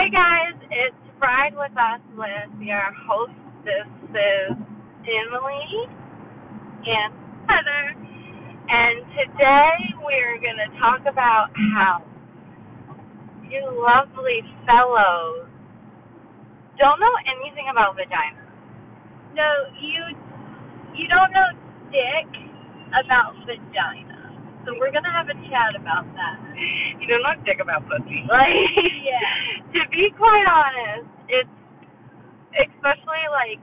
Hey guys, it's Ride with Us with your hostesses Emily and Heather. And today we're going to talk about how you lovely fellows don't know anything about vagina. No, you you don't know dick about vagina. So we're gonna have a chat about that. You don't know dick about pussy. Like, Yeah. to be quite honest, it's especially like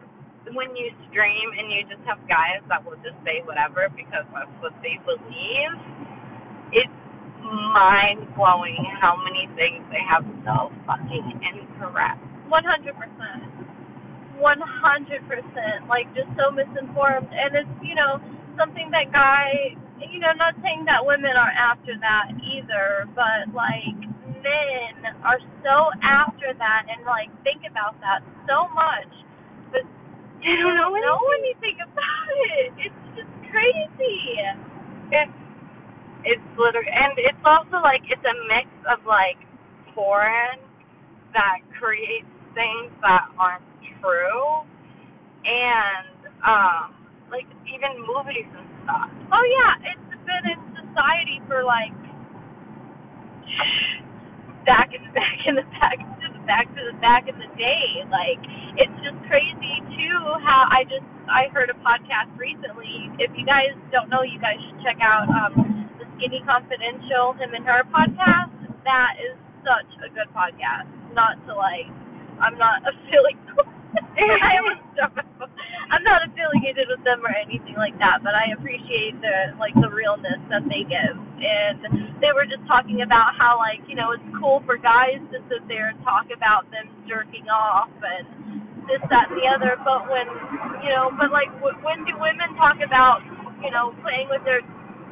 when you stream and you just have guys that will just say whatever because that's what they believe. It's mind blowing how many things they have so fucking incorrect. One hundred percent. One hundred percent. Like just so misinformed and it's, you know, something that guy you know, not saying that women are after that either, but like men are so after that and like think about that so much. But You don't know know anything. anything about it. It's just crazy. It's it's literally, and it's also like it's a mix of like foreign that creates things that aren't true, and um like even movies and stuff. Oh yeah, it's been in society for like back in the back in the back to the back to the back in the day. Like it's just crazy too how I just I heard a podcast recently. If you guys don't know, you guys should check out um the Skinny Confidential, him and her podcast. That is such a good podcast. Not to like I'm not affiliated I was I'm not affiliated with them or anything like that, but I appreciate the like the realness that they give. And they were just talking about how like you know it's cool for guys to sit there and talk about them jerking off and this that and the other, but when you know, but like w- when do women talk about you know playing with their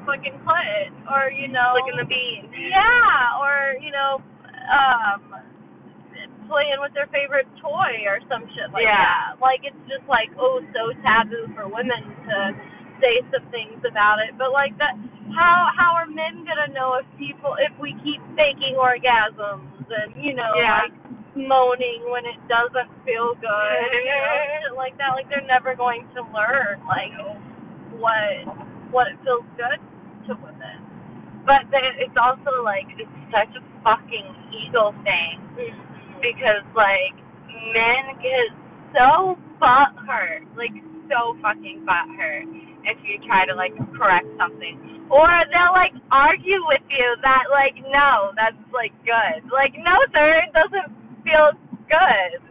fucking clit or you know Like in the bean. yeah, or you know, um, playing with their favorite toy or some shit like Yeah. that. Like it's just like oh, so taboo for women to say some things about it. But like that, how how are men gonna know if people if we keep faking orgasms and you know Yeah. like moaning when it doesn't feel good, you know, shit like that. Like they're never going to learn like what what feels good to women. But then it's also like it's such a fucking ego thing mm-hmm. Because like men get so butt hurt, like so fucking butt hurt if you try to like correct something. Or they'll like argue with you that like no, that's like good. Like no sir, it doesn't feel good.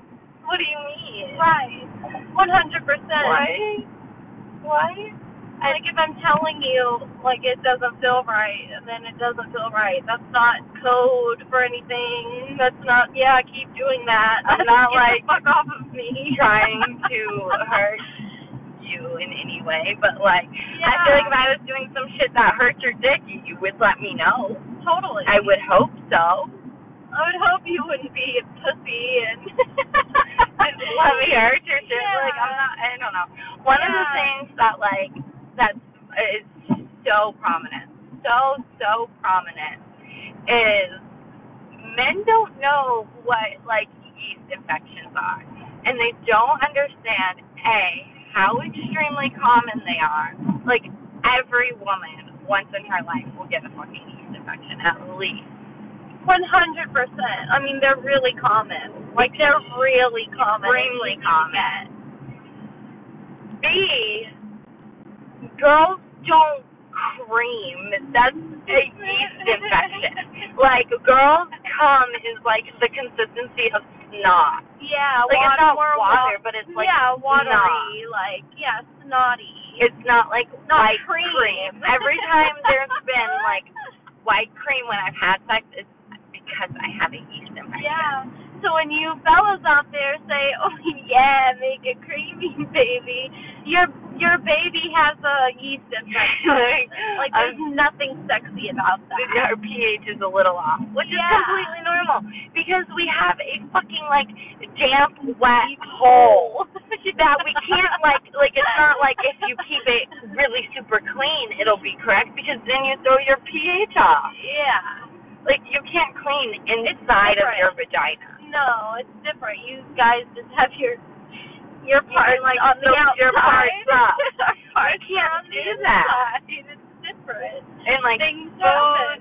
What do you mean? Right. One hundred percent. Why? Why? Like if I'm telling you like it doesn't feel right then it doesn't feel right, that's not code for anything. That's not yeah, keep doing that. I'm not, like, fuck off of me. Trying to hurt you in any way, but like I feel like if I was doing some shit that hurt your dick, you, you would let me know. totally. I would hope so. I would hope you wouldn't be a pussy and let me hurt your shit. Yeah. Like I'm not. I don't know. One of the things that like that is so prominent, so so prominent, is men don't know what like yeast infections are, and they don't understand a how extremely common they are. Like every woman once in her life will get a fucking yeast infection at least. One hundred percent. I mean, they're really common. Like they're really common. Extremely common. B, girls don't cream. That's a yeast infection. Like girls cum is like the consistency of snot. Yeah, Like water, it's not more water, but it's like yeah, watery. snot. Like yeah, snotty. It's not like Not white cream. Every time there's been like white cream when I've had sex, it's because I have a yeast infection. Yeah. So when you fellas out there say, "Oh yeah, make it creamy, baby," your your baby has a yeast infection. Like, like there's um, nothing sexy about that. our pH is a little off, which is completely normal because we have a fucking like damp, wet hole that we can't like like it's not like if you keep it really super clean it'll be correct because then you throw your pH off. Yeah. Like you can't clean inside of your vagina. no, it's different. You guys just have your your part like on the the- outside. your parts up. Our parts You can't are on the do that. It's different. and like Things food,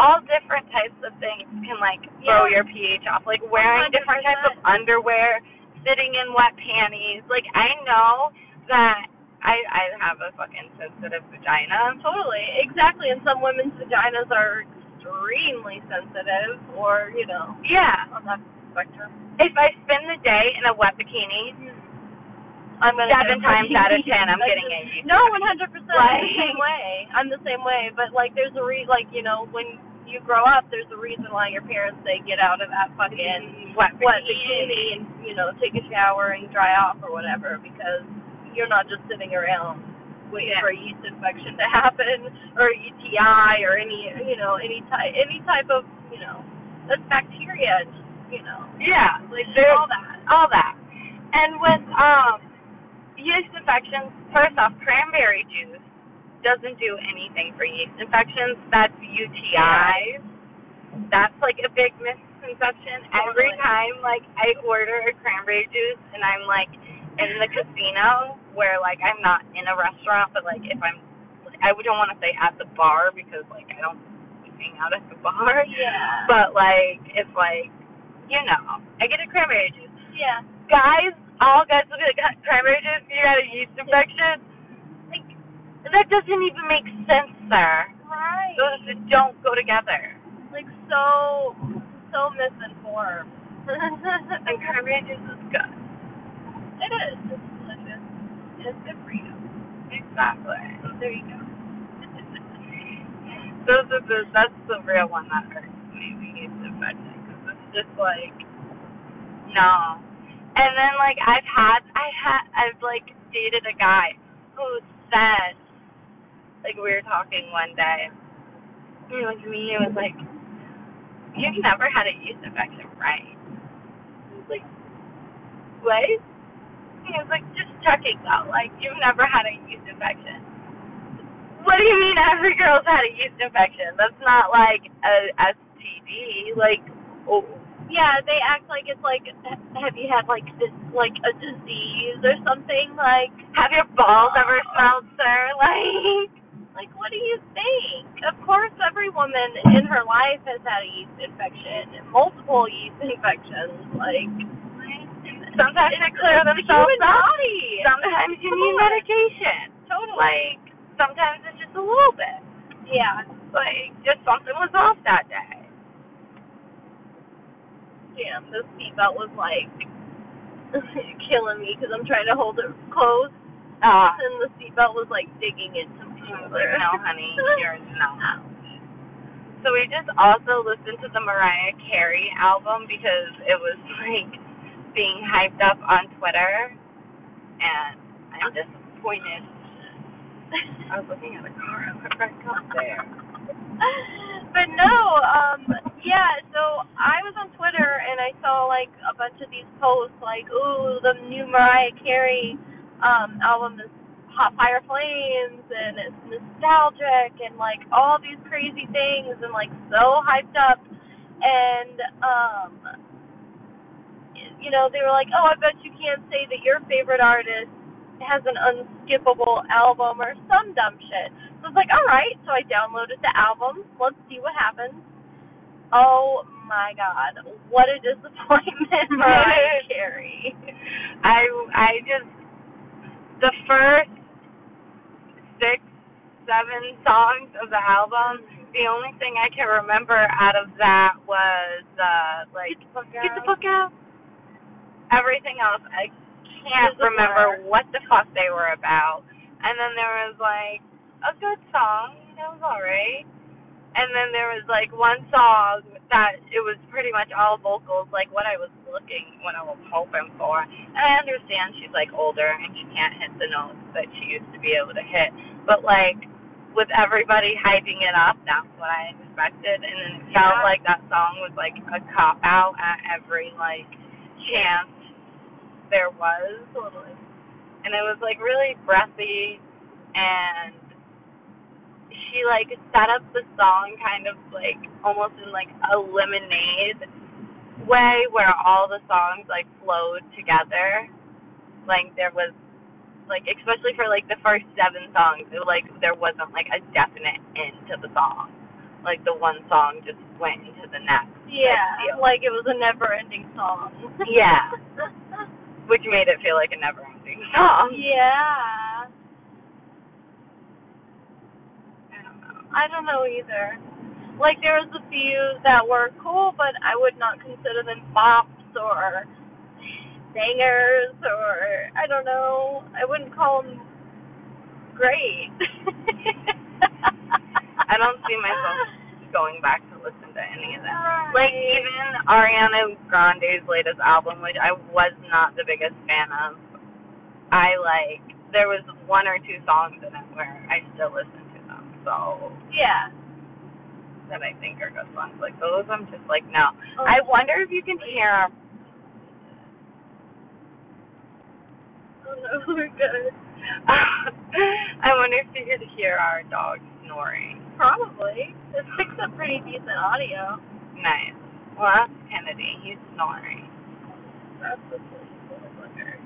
all different types of things can like throw your pH off. Like wearing different types of underwear, sitting in wet panties. Like I know that I I have a fucking sensitive vagina. Totally, exactly. And some women's vaginas are extremely sensitive, or you know, Yeah. on that spectrum. If I spend the day in a wet bikini, I'm gonna seven times out of ten, I'm getting just- a yeast No, one hundred percent. I'm the same way. I'm the same way. But like, there's a re like you know when you grow up, there's a reason why your parents say get out of that fucking mm-hmm. wet wet bikini. bikini and you know take a shower and dry off or whatever because you're not just sitting around waiting Yeah. for a yeast infection to happen or a UTI or any you know any type any type of you know that's bacteria you know Yeah, like all that. all that. And with um yeast infections, first off, cranberry juice doesn't do anything for yeast infections. That's UTIs. That's like a big misconception. Every time like I order a cranberry juice and I'm like in the casino where like I'm not in a restaurant, but like if I'm I don't want to say at the bar because like I don't hang out at the bar. Yeah. But like it's like you know, I get a cranberry juice yeah. guys, all guys will be like, cranberry juice, you got a yeast infection. Like, that doesn't even make sense, sir. Right. Those don't go together. like so so misinformed. And cranberry juice is good. it is. It's delicious. It's good for you. Exactly. So there you go. Those are the, that's the real one that hurts me, infection, because it's just like, no. And then like I've had, I had, I've like dated a guy who said, like we were talking one day, he looked at me and was like, "You've never had a yeast infection, right?" I was like, "What?" He was like, "Just checking though. Like you've never had a yeast infection." What do you mean every girl's had a yeast infection? That's not like a STD. Like, oh, Yeah, they act like it's like have you had like this like a disease or something like have your balls ever smelled, sir? Like, like what do you think? Of course every woman in her life has had a yeast infection, multiple yeast infections, like sometimes they clear themselves up. Sometimes you need medication. Totally. Like, sometimes it's just a little bit. yeah. Like, just something was off that day. Damn, this seatbelt was like killing me because I'm trying to hold it close, Ah. and the seatbelt was like digging into my I was like, no, honey, you're no. So we just also listened to the Mariah Carey album because it was like being hyped up on Twitter, and I'm disappointed. I was looking at a car and my friend there. but no, um, yeah. So I was on Twitter and I saw like a bunch of these posts, like, "Ooh, the new Mariah Carey um, album is Hot Fire Flames and it's nostalgic and like all these crazy things and like so hyped up." And um, you know, they were like, "Oh, I bet you can't say that your favorite artist." has an unskippable album or some dumb shit. So I was like, all right. So I downloaded the album. Let's see what happens. Oh my god, what a disappointment, Mariah Carey. I I just the first six seven songs of the album. The only thing I can remember out of that was uh like Get the fuck Get the out. fuck out. Everything else I can't remember what the fuck they were about. And then there was like a good song, it was alright. And then there was like one song that it was pretty much all vocals, like what I was looking, what I was hoping for. And I understand she's like older and she can't hit the notes that she used to be able to hit. But like with everybody hyping it up, that's what I expected. And then it felt Yeah. like that song was like a cop out at every like chance there was. And it was like really breathy and she like set up the song kind of like almost in like a lemonade way where all the songs like flowed together. Like there was like especially for like the first seven songs, it like there wasn't like a definite end to the song. Like the one song just went into the next. Yeah, like it was a never-ending song. Yeah. which made it feel like a never ending song. yeah. I don't know. I don't know either. Like there was a few that were cool, but I would not consider them bops or bangers or I don't know. I wouldn't call them great. I don't see myself going back to listen to any of them. Like even Ariana Grande's latest album, which I was not the biggest fan of. I like there was one or two songs in it where I still listen to. So yeah. that I think are good songs. Like those I'm just like no. Oh. I wonder if you can hear Oh no, we're good. I wonder if you could hear our dog snoring. Probably. It picks up pretty decent audio. Nice. Well, that's Kennedy. He's snoring. That's the pretty cool booger.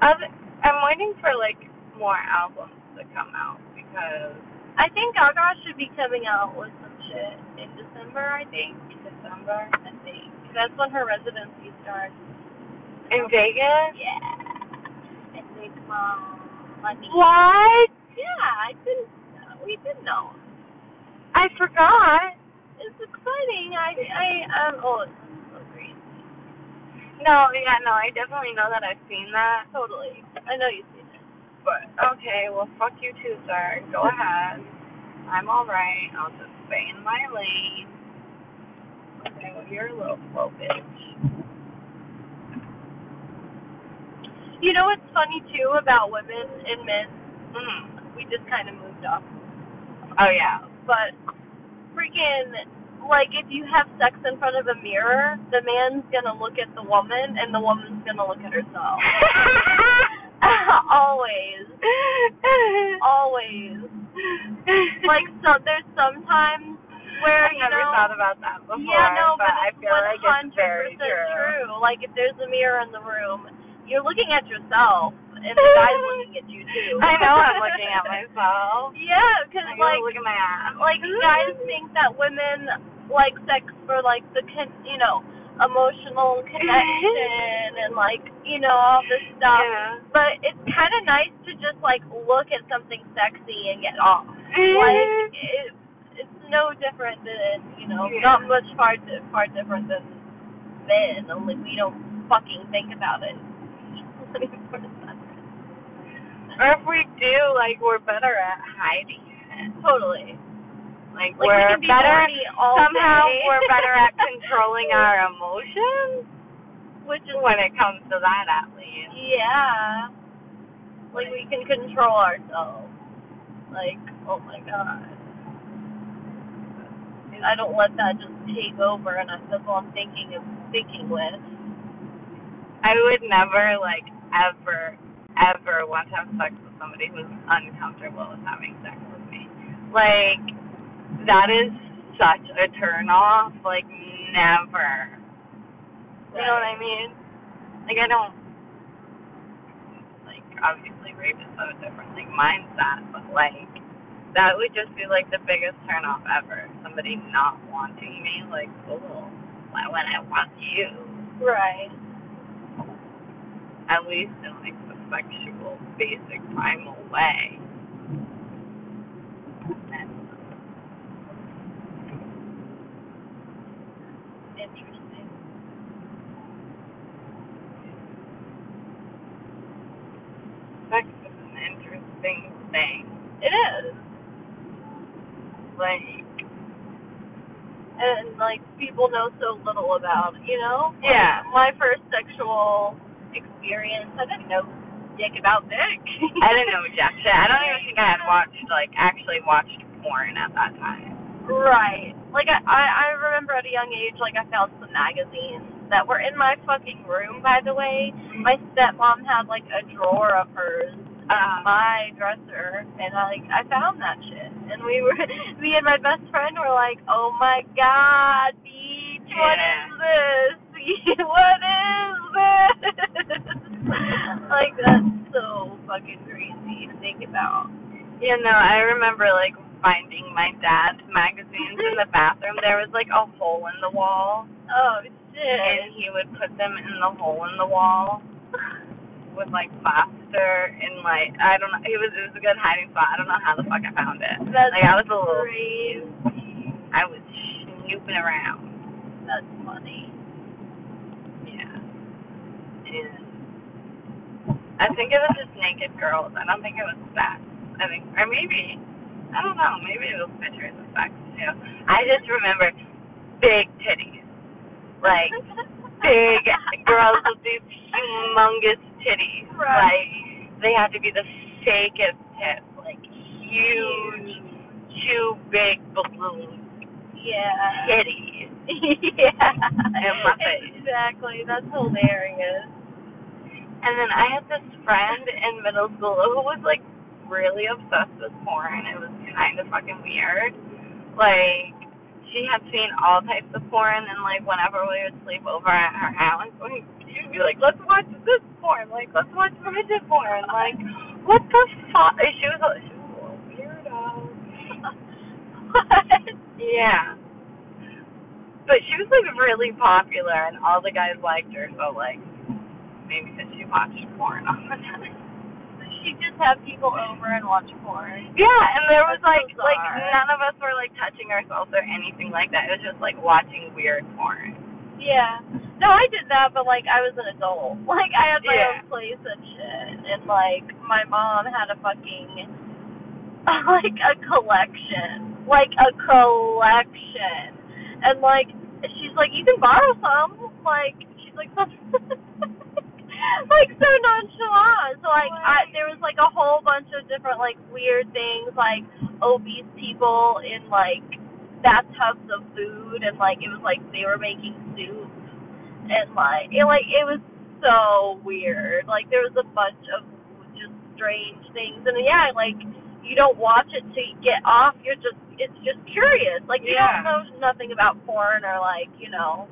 Other, I'm waiting for like more albums to come out because I think Gaga should be coming out with some shit in December, I think. In December I think. That's when her residency starts. in Vegas. Yeah. And mom money. What? Yeah, I didn't know. We didn't know. I forgot. It's exciting. I I um oh it's so crazy. No, yeah, no, I definitely know that I've seen that. Totally. I know you've seen. But okay, well, fuck you too, sir. Go ahead. I'm all right. I'll just stay in my lane. Okay, well, you're a little slow bitch. You know what's funny too about women and men? Mm. We just kind of moved off. Oh yeah. But freaking like if you have sex in front of a mirror, the man's gonna look at the woman and the woman's gonna look at herself. always. Always. Like so there's sometimes where I've you never know thought about that before. Yeah, no, but, but, I feel like it's very true. Like if there's a mirror in the room, you're looking at yourself and the guy's looking at you too. I know I'm looking at myself. Yeah, because like look at my ass. like guys think that women like sex for like the con- you know emotional connection and like you know all this stuff. Yeah. But it's kind of nice to just like look at something sexy and get off. Mm-hmm. Like it, it's no different than you know Yeah. not much far di- far different than men. Only we don't fucking think about it. or if we do, like, we're better at hiding it. Totally. Like, Like we we're be better. all Somehow day. we're better at controlling our emotions which is when it comes to that, at least. Yeah. Like we can control ourselves. Like, oh my god. I don't let that just take over and I, that's all I'm thinking of thinking with. I would never, like, ever, ever want to have sex with somebody who's uncomfortable with having sex with me. Like, that is such a turn off. Like, never. You know what I mean? Like, I don't, like, obviously rape is so different, like, mindset, but, like, that would just be, like, the biggest turn off ever. Somebody not wanting me, like, oh, why would I want you? Right. At least in, like, the sexual, basic, primal way. And, Interesting. sex is an interesting thing. It is. Like, And like people know so little about, you know? Like, Yeah. My first sexual experience, I didn't know dick about dick. I didn't know jack shit. I don't even think I had watched, like, actually watched porn at that time. Right. Like I, I I remember at a young age, like I found some magazines that were in my fucking room. By the way, my stepmom had like a drawer of hers Uh, my dresser, and I like I found that shit. And we were, me and my best friend were like, oh my god, what is this? what is this? like that's so fucking crazy to think about. You know, I remember like finding my dad's magazines in the bathroom. There was like a hole in the wall, Oh and he would put them in the hole in the wall with like plaster and like I don't know. It was it was a good hiding spot. I don't know how the fuck I found it. That's like I was a little, crazy. I was snooping around. That's funny. Yeah. And I think it was just naked girls. I don't think it was sex. I think, or maybe, I don't know. Maybe it was pictures of sex too. I just remember big titties, like big girls with these humongous titties. Right. Like they had to be the fakest tits, like huge, two big balloon Yeah. titties. yeah. In my face. Exactly. That's hilarious. And then I had this friend in middle school who was like really obsessed with porn. It was kind of fucking weird. Like she had seen all types of porn, and like whenever we would sleep over at her house, we, she'd be like, "Let's watch this porn. Like let's watch midget porn. Like what the fuck?" She was she was a little weirdo. what? Yeah. But she was like really popular, and all the guys liked her. So like maybe because she watched porn all the time. She just have people over and watch porn. Yeah, and there was That's like like none of us were like touching ourselves or anything like that. It was just like watching weird porn. Yeah. No, I did that, but like I was an adult. Like I had my Yeah. own place and shit, and like my mom had a fucking like a collection, like a collection, and like she's like, you can borrow some. Like she's like, like so nonchalant. So like I there was like a whole bunch of different like weird things, like obese people in like bathtubs of food, and like it was like they were making soup, and like it like it was so weird. Like there was a bunch of just strange things, and yeah, like you don't watch it to get off. You're just it's just curious. Like you Yeah. don't know nothing about porn or like you know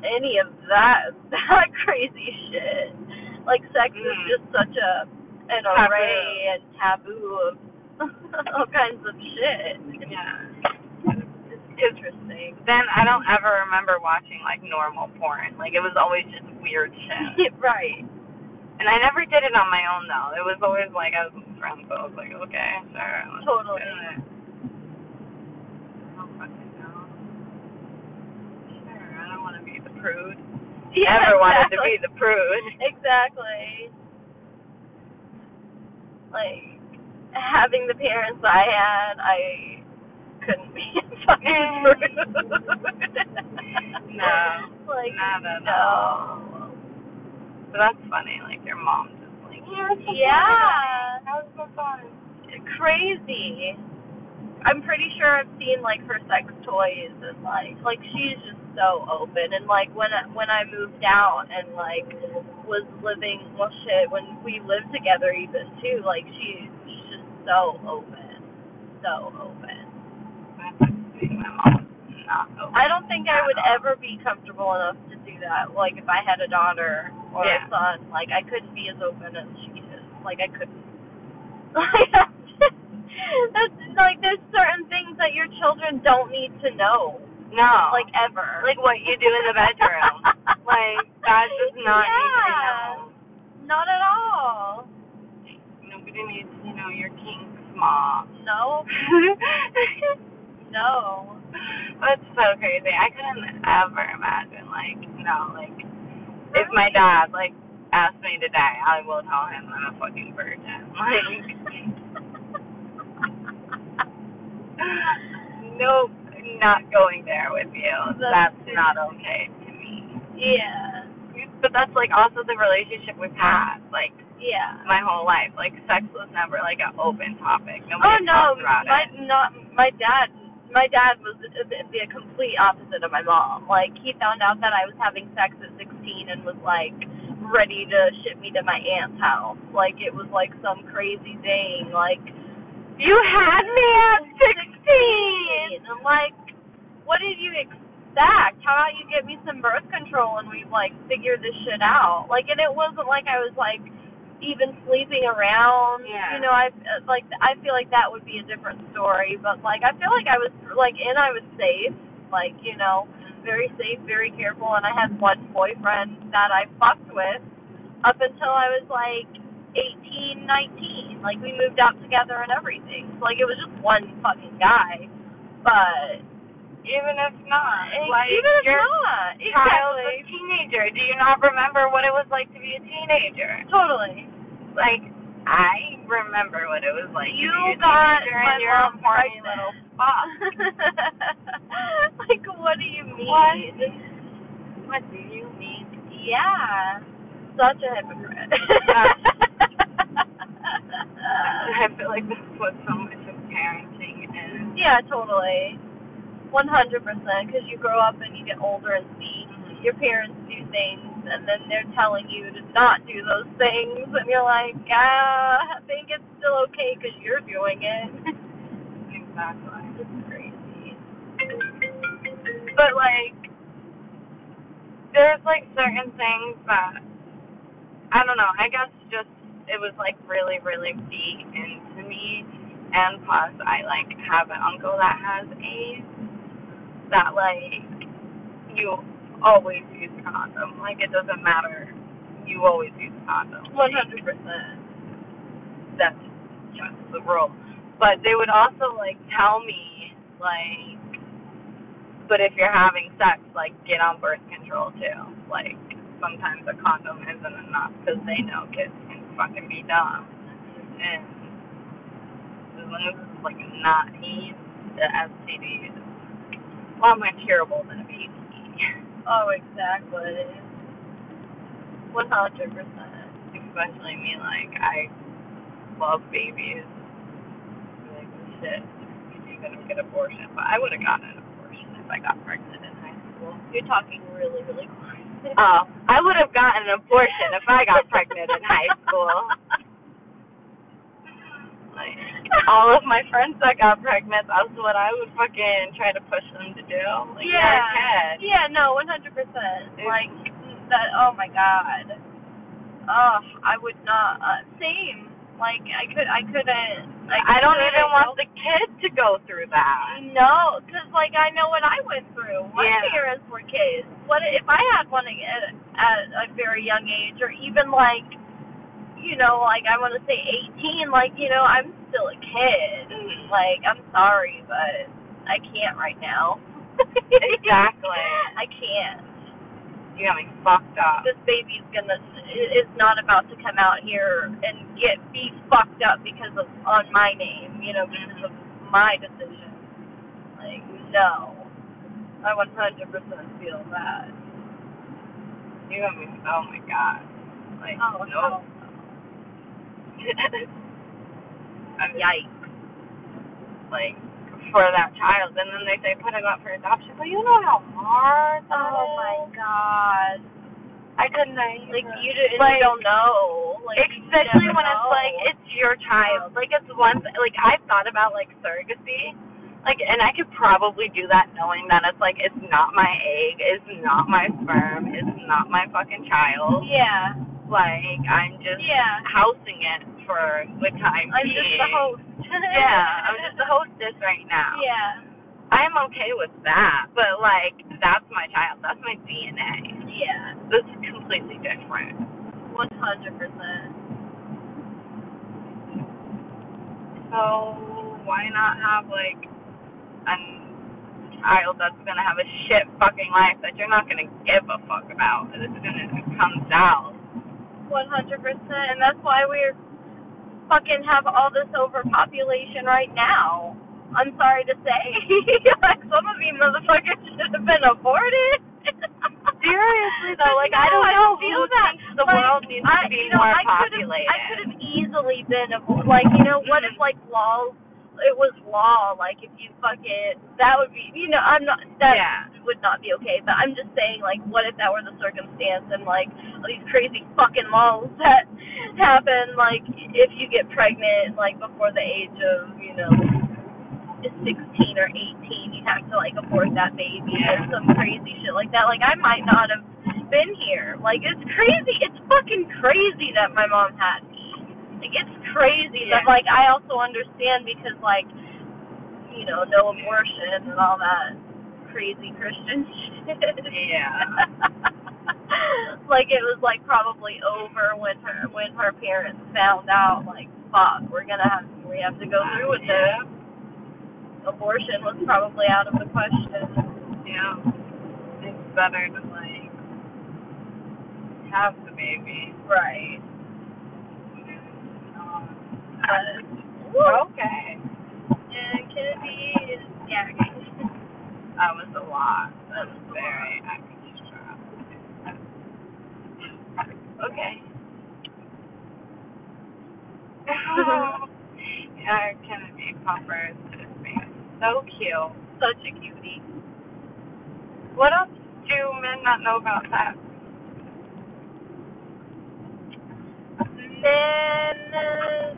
any of that that crazy shit. Like sex is Mm. just such a an Taboo. array and taboo of all kinds of shit. Yeah. Interesting. Then I don't ever remember watching like normal porn. Like it was always just weird shit. right. And I never did it on my own though. It was always like I was friends, so I was like, okay, sure. let's Totally. do it. I don't fucking know. Sure, I don't want to be the prude. Yeah, Never wanted to exactly. be the prude. Exactly. Like having the parents I had, I couldn't be a fucking prude. No. Like Not at no. all. But that's funny. Like your mom yeah, it's so Yeah. fun. That was so fun. Crazy. I'm pretty sure I've seen like her sex toys and like like she's just so open and like when I, when I moved out and like was living well shit when we lived together even too like she, she's just so open so open That's like seeing my mom not open. I don't think I would ever be comfortable enough to do that like if I had a daughter or Yeah. a son like I couldn't be as open as she is like I couldn't like that's like there's certain things that your children don't need to know No. like ever like what you do in the bedroom. like that does not need to Yeah. known. not at all Nobody needs to know your kinks, mom. no no That's so crazy. I couldn't ever imagine, like, no, like, if my dad, like, asked me today, I will tell him I'm a fucking virgin. Like, nope, not going there with you. That's That's not okay to me. yeah But that's, like, also the relationship we've had, like, yeah my whole life. Like, sex was never, like, an open topic. Oh no, about my it. not my dad. My dad was the, the complete opposite of my mom. Like he found out that I was having sex at 16 and was like ready to ship me to my aunt's house. Like it was like some crazy thing. Like You had me at 16! and like, what did you expect? How about you get me some birth control and we like figure this shit out? Like, and it wasn't like I was like even sleeping around. Yeah. You know, I like I feel like that would be a different story, but like I feel like I was like in I was safe. Like, you know, very safe, very careful and I had one boyfriend that I fucked with up until I was like eighteen, nineteen. Like we moved out together and everything. So like it was just one fucking guy. But Even if not, like even if your not, child exactly. a teenager. Do you not remember what it was like to be a teenager? Totally. Like I remember what it was like You to be a got my mom pregnant. little fuck. like, what do you mean? What? What do you mean? Yeah. Such a hypocrite. I feel like that's what so much of parenting is. yeah, totally. 100%. Because you grow up and you get older and see mm-hmm. your parents do things, and then they're telling you to not do those things, and you're like, ah, I think it's still okay because you're doing it. Exactly. it's crazy. But like, there's like certain things that I don't know. I guess just it was like really, really deep into me, and plus I like have an uncle that has AIDS. That like you always use a condom. Like it doesn't matter. You always use a condom. 100%. that's just the rule. But they would also like tell me like, but if you're having sex, like get on birth control too. Like sometimes a condom isn't enough because they know kids can fucking be dumb. And as long as it's like not AIDS, the STD is a lot more curable than a PCD. Oh, exactly. 100%. Especially me, like I love babies. Like shit, you're gonna get abortion, but I would have gotten an abortion if I got pregnant in high school. You're talking really, really quiet. Oh, I would have gotten an abortion if I got pregnant in high school. Like all of my friends that got pregnant, that's what I would fucking try to push them to do. Like yeah. kid. Yeah, no, 100%. Like, that, oh my god. Oh, I would not, uh, same. Like, I could, I couldn't, like, I don't even want the kid to go through that. No, because like I know what I went through. My Yeah. parents were kids. What if I had one at, at a very young age, or even like, you know, like I want to say eighteen. Like you know, I'm still a kid. Mhm. Like I'm sorry, but I can't right now. Exactly. I can't. You got me fucked up. This baby's gonna is not about to come out here and get be fucked up because of on my name. You know, because of my decision. Like no, I 100% feel that. You got me. Oh my god. Like Oh no. no. I'm Yikes. like for that child, and then they say put it up for adoption. But you know how hard. that Oh my god. I couldn't. Like you, do, Like, you don't know. Like especially when it's like it's your child. Oh. Like it's one. th- Like I've thought about like surrogacy. Like, and I could probably do that knowing that it's like it's not my egg, it's not my sperm, it's not my fucking child. Yeah. Like I'm just yeah. housing it for the time I'm being. just the host. yeah, I'm just the hostess right now. Yeah. I'm okay with that, but like that's my child. That's my DNA. Yeah. This is completely different. One hundred percent. So why not have like a child that's gonna have a shit fucking life that you're not gonna give a fuck about? That's gonna come out. 100%. And that's why we're fucking have all this overpopulation right now. I'm sorry to say. like, some of you motherfuckers should have been aborted. Seriously, though, like, no, I don't know. I feel that. The like, world needs I, to be you know, more I populated. I could have easily been, aborted. like, you know, what if, mm. like, laws it was law. Like, if you fucking that would be. You know, I'm not. That Yeah. would not be okay. But I'm just saying, like, what if that were the circumstance and like all these crazy fucking laws that happen? Like, if you get pregnant, like before the age of, you know, 16 or 18, you have to like abort that baby Yeah. and some crazy shit like that. Like I might not have been here. Like it's crazy. It's fucking crazy that my mom had me. Like it's crazy Yeah. that like I also understand because like you know no abortion and all that crazy Christian shit. Yeah. like it was like probably over when her when her parents found out like fuck we're gonna have we have to go through with Yeah. this. Abortion was probably out of the question. Yeah. It's better to like have the baby. Right. Um, okay. and Kennedy is yeah. That was a lot. That was was very extra. Okay. yeah, Kennedy Popper is so cute. Such a cutie. What else do men not know about that? Men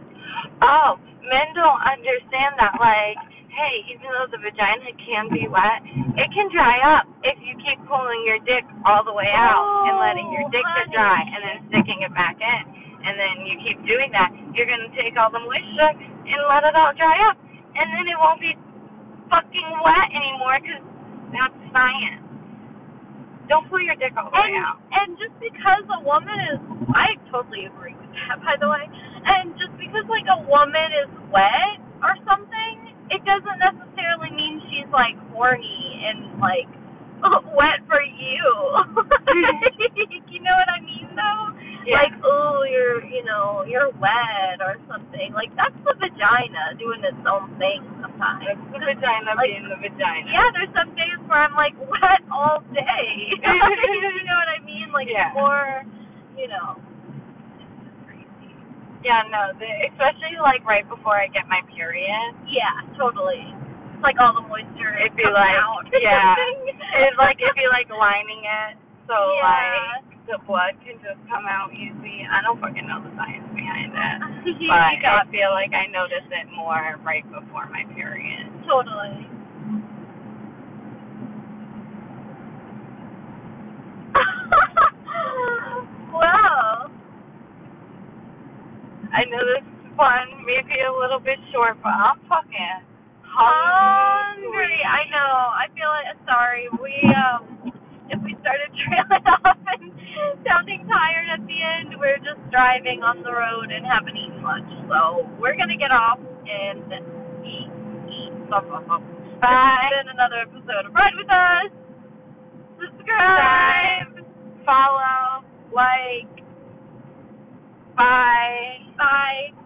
Oh, men don't understand that. Like, hey, even though the vagina can be wet, it can dry up if you keep pulling your dick all the way out and letting your Oh, dick get dry and then sticking it back in. And then you keep doing that. You're going to take all the moisture and let it all dry up. And then it won't be fucking wet anymore because that's science. Don't pull your dick all the way and, out. and just because a woman is I totally agree with that by the way. And just because like a woman is wet or something, it doesn't necessarily mean she's like horny and like wet for you. you know what I mean though? Yeah. Like, oh you're you know, you're wet or something. Like that's the vagina doing its own thing sometimes. That's the vagina Like, being the vagina. Yeah, there's some days where I'm like wet all day. you know what I mean? Like Yeah. more, you know. It's just crazy. Yeah, no, the, especially like right before I get my period. Yeah, totally. It's like all the moisture is It'd be like, out. yeah. It's like it'd be like lining it so Yeah. like the blood can just come out easy. I don't fucking know the science behind it. But I feel like I notice it more right before my period. totally. wow. I know this one may be a little bit short, but I'm fucking hungry. hungry. I know. I feel like sorry. We um, if we started trailing off and sounding tired at the end, we're just driving on the road and haven't eaten lunch. So we're gonna get off and eat, eat. Bum, bum, bum. This Bye. has been another episode of Ride with Us. Subscribe. Follow, like, Bye. Bye.